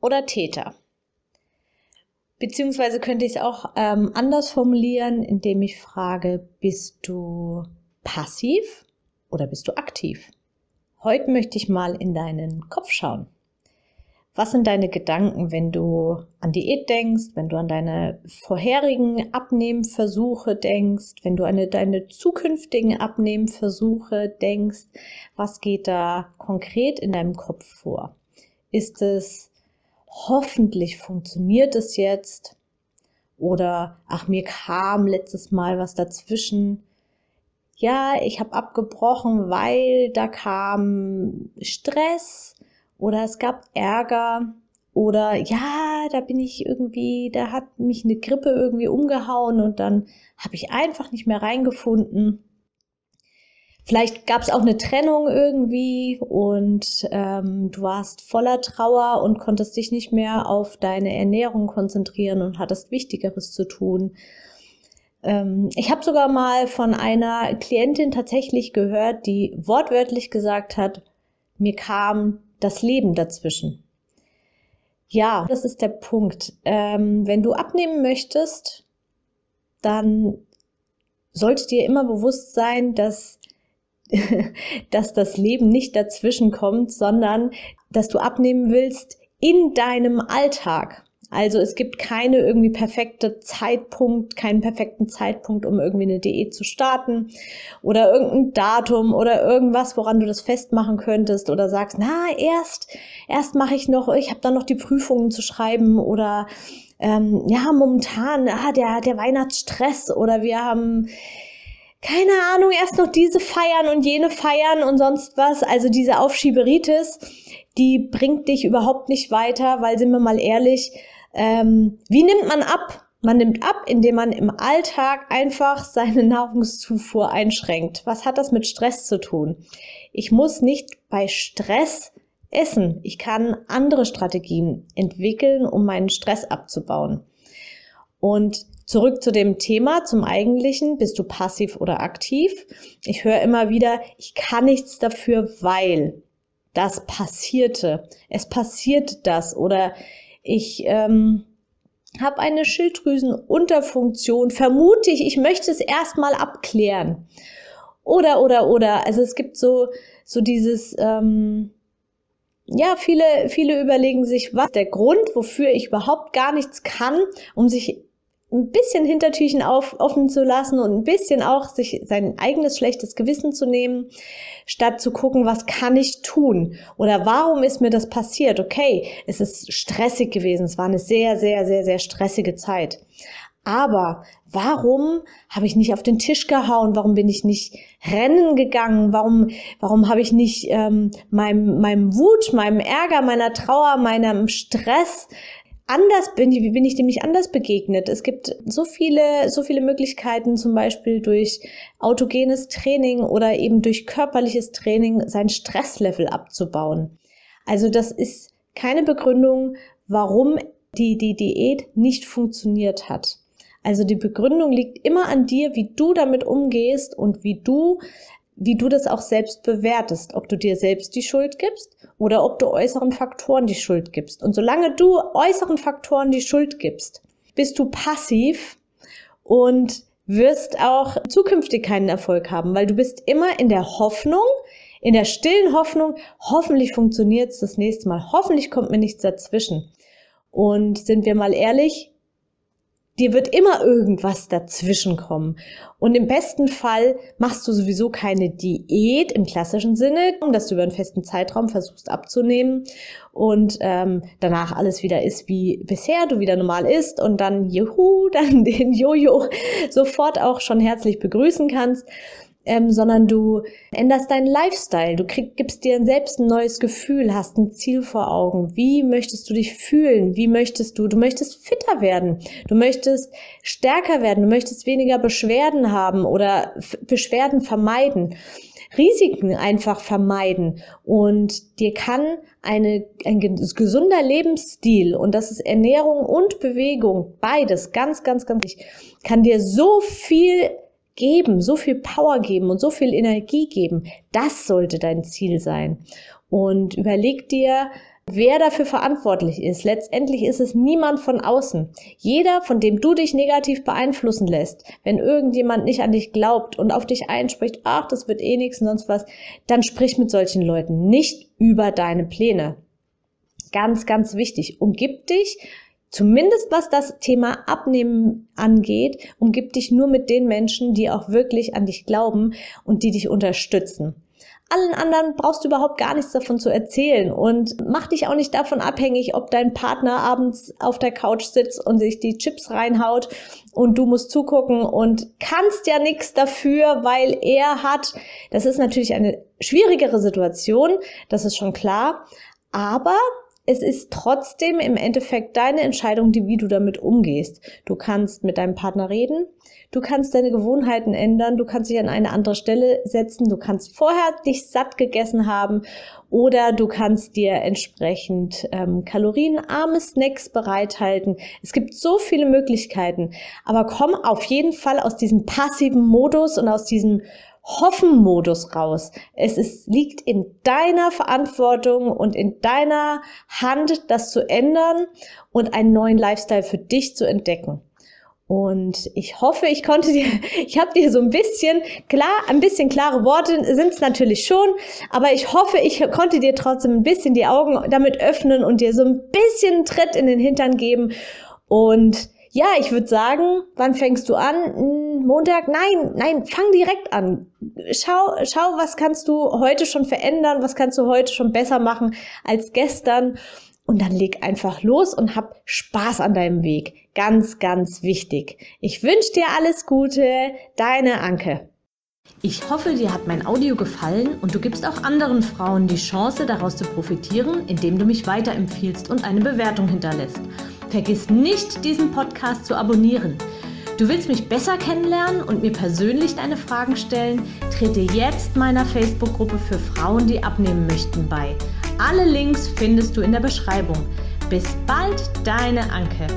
oder Täter. Beziehungsweise könnte ich es auch ähm, anders formulieren, indem ich frage, bist du passiv oder bist du aktiv? Heute möchte ich mal in deinen Kopf schauen. Was sind deine Gedanken, wenn du an Diät denkst, wenn du an deine vorherigen Abnehmversuche denkst, wenn du an deine zukünftigen Abnehmversuche denkst? Was geht da konkret in deinem Kopf vor? Ist es hoffentlich funktioniert es jetzt. Oder, ach, mir kam letztes Mal was dazwischen. Ja, ich habe abgebrochen, weil da kam Stress oder es gab Ärger oder ja, da bin ich irgendwie, da hat mich eine Grippe irgendwie umgehauen und dann habe ich einfach nicht mehr reingefunden. Vielleicht gab es auch eine Trennung irgendwie und ähm, du warst voller Trauer und konntest dich nicht mehr auf deine Ernährung konzentrieren und hattest Wichtigeres zu tun. Ähm, ich habe sogar mal von einer Klientin tatsächlich gehört, die wortwörtlich gesagt hat, mir kam das Leben dazwischen. Ja, das ist der Punkt. Ähm, wenn du abnehmen möchtest, dann sollte dir immer bewusst sein, dass dass das Leben nicht dazwischen kommt, sondern dass du abnehmen willst in deinem Alltag. Also es gibt keine irgendwie perfekte Zeitpunkt, keinen perfekten Zeitpunkt, um irgendwie eine Diät zu starten oder irgendein Datum oder irgendwas, woran du das festmachen könntest oder sagst, na erst erst mache ich noch, ich habe dann noch die Prüfungen zu schreiben oder ähm, ja momentan ah, der der Weihnachtsstress oder wir haben keine Ahnung, erst noch diese feiern und jene feiern und sonst was. Also diese Aufschieberitis, die bringt dich überhaupt nicht weiter, weil sind wir mal ehrlich, ähm, wie nimmt man ab? Man nimmt ab, indem man im Alltag einfach seine Nahrungszufuhr einschränkt. Was hat das mit Stress zu tun? Ich muss nicht bei Stress essen. Ich kann andere Strategien entwickeln, um meinen Stress abzubauen. Und Zurück zu dem Thema, zum eigentlichen. Bist du passiv oder aktiv? Ich höre immer wieder, ich kann nichts dafür, weil das passierte. Es passiert das oder ich ähm, habe eine Schilddrüsenunterfunktion. Vermute ich, ich möchte es erstmal abklären. Oder, oder, oder. Also es gibt so, so dieses, ähm, ja, viele, viele überlegen sich, was der Grund, wofür ich überhaupt gar nichts kann, um sich ein bisschen Hintertüchen auf, offen zu lassen und ein bisschen auch sich sein eigenes schlechtes Gewissen zu nehmen, statt zu gucken, was kann ich tun oder warum ist mir das passiert? Okay, es ist stressig gewesen, es war eine sehr, sehr, sehr, sehr stressige Zeit. Aber warum habe ich nicht auf den Tisch gehauen? Warum bin ich nicht rennen gegangen? Warum, warum habe ich nicht ähm, meinem, meinem Wut, meinem Ärger, meiner Trauer, meinem Stress anders bin, wie bin ich dem nicht anders begegnet? Es gibt so viele, so viele Möglichkeiten, zum Beispiel durch autogenes Training oder eben durch körperliches Training sein Stresslevel abzubauen. Also das ist keine Begründung, warum die, die Diät nicht funktioniert hat. Also die Begründung liegt immer an dir, wie du damit umgehst und wie du wie du das auch selbst bewertest, ob du dir selbst die Schuld gibst oder ob du äußeren Faktoren die Schuld gibst. Und solange du äußeren Faktoren die Schuld gibst, bist du passiv und wirst auch zukünftig keinen Erfolg haben, weil du bist immer in der Hoffnung, in der stillen Hoffnung, hoffentlich funktioniert es das nächste Mal, hoffentlich kommt mir nichts dazwischen. Und sind wir mal ehrlich, dir wird immer irgendwas dazwischen kommen. Und im besten Fall machst du sowieso keine Diät im klassischen Sinne, dass du über einen festen Zeitraum versuchst abzunehmen und ähm, danach alles wieder ist wie bisher, du wieder normal isst und dann juhu, dann den Jojo sofort auch schon herzlich begrüßen kannst. Ähm, sondern du änderst deinen Lifestyle. Du krieg, gibst dir selbst ein neues Gefühl, hast ein Ziel vor Augen. Wie möchtest du dich fühlen? Wie möchtest du? Du möchtest fitter werden. Du möchtest stärker werden. Du möchtest weniger Beschwerden haben oder Beschwerden vermeiden. Risiken einfach vermeiden und dir kann eine, ein gesunder Lebensstil und das ist Ernährung und Bewegung, beides ganz, ganz, ganz wichtig, kann dir so viel geben, so viel Power geben und so viel Energie geben. Das sollte dein Ziel sein. Und überleg dir, wer dafür verantwortlich ist. Letztendlich ist es niemand von außen. Jeder, von dem du dich negativ beeinflussen lässt, wenn irgendjemand nicht an dich glaubt und auf dich einspricht, ach, das wird eh nichts und sonst was, dann sprich mit solchen Leuten nicht über deine Pläne. Ganz, ganz wichtig. Umgib dich Zumindest was das Thema Abnehmen angeht, umgib dich nur mit den Menschen, die auch wirklich an dich glauben und die dich unterstützen. Allen anderen brauchst du überhaupt gar nichts davon zu erzählen und mach dich auch nicht davon abhängig, ob dein Partner abends auf der Couch sitzt und sich die Chips reinhaut und du musst zugucken und kannst ja nichts dafür, weil er hat. Das ist natürlich eine schwierigere Situation, das ist schon klar, aber es ist trotzdem im Endeffekt deine Entscheidung, die, wie du damit umgehst. Du kannst mit deinem Partner reden, du kannst deine Gewohnheiten ändern, du kannst dich an eine andere Stelle setzen, du kannst vorher dich satt gegessen haben oder du kannst dir entsprechend ähm, kalorienarme Snacks bereithalten. Es gibt so viele Möglichkeiten, aber komm auf jeden Fall aus diesem passiven Modus und aus diesem Hoffen-Modus raus. Es ist, liegt in deiner Verantwortung und in deiner Hand, das zu ändern und einen neuen Lifestyle für dich zu entdecken. Und ich hoffe, ich konnte dir, ich habe dir so ein bisschen klar, ein bisschen klare Worte sind es natürlich schon, aber ich hoffe, ich konnte dir trotzdem ein bisschen die Augen damit öffnen und dir so ein bisschen Tritt in den Hintern geben. Und ja, ich würde sagen, wann fängst du an? Hm, Montag? Nein, nein, fang direkt an. Schau, schau, was kannst du heute schon verändern? Was kannst du heute schon besser machen als gestern? Und dann leg einfach los und hab Spaß an deinem Weg. Ganz, ganz wichtig. Ich wünsche dir alles Gute. Deine Anke. Ich hoffe, dir hat mein Audio gefallen und du gibst auch anderen Frauen die Chance, daraus zu profitieren, indem du mich weiterempfiehlst und eine Bewertung hinterlässt. Vergiss nicht, diesen Podcast zu abonnieren. Du willst mich besser kennenlernen und mir persönlich deine Fragen stellen? Trete jetzt meiner Facebook-Gruppe für Frauen, die abnehmen möchten, bei. Alle Links findest du in der Beschreibung. Bis bald, deine Anke.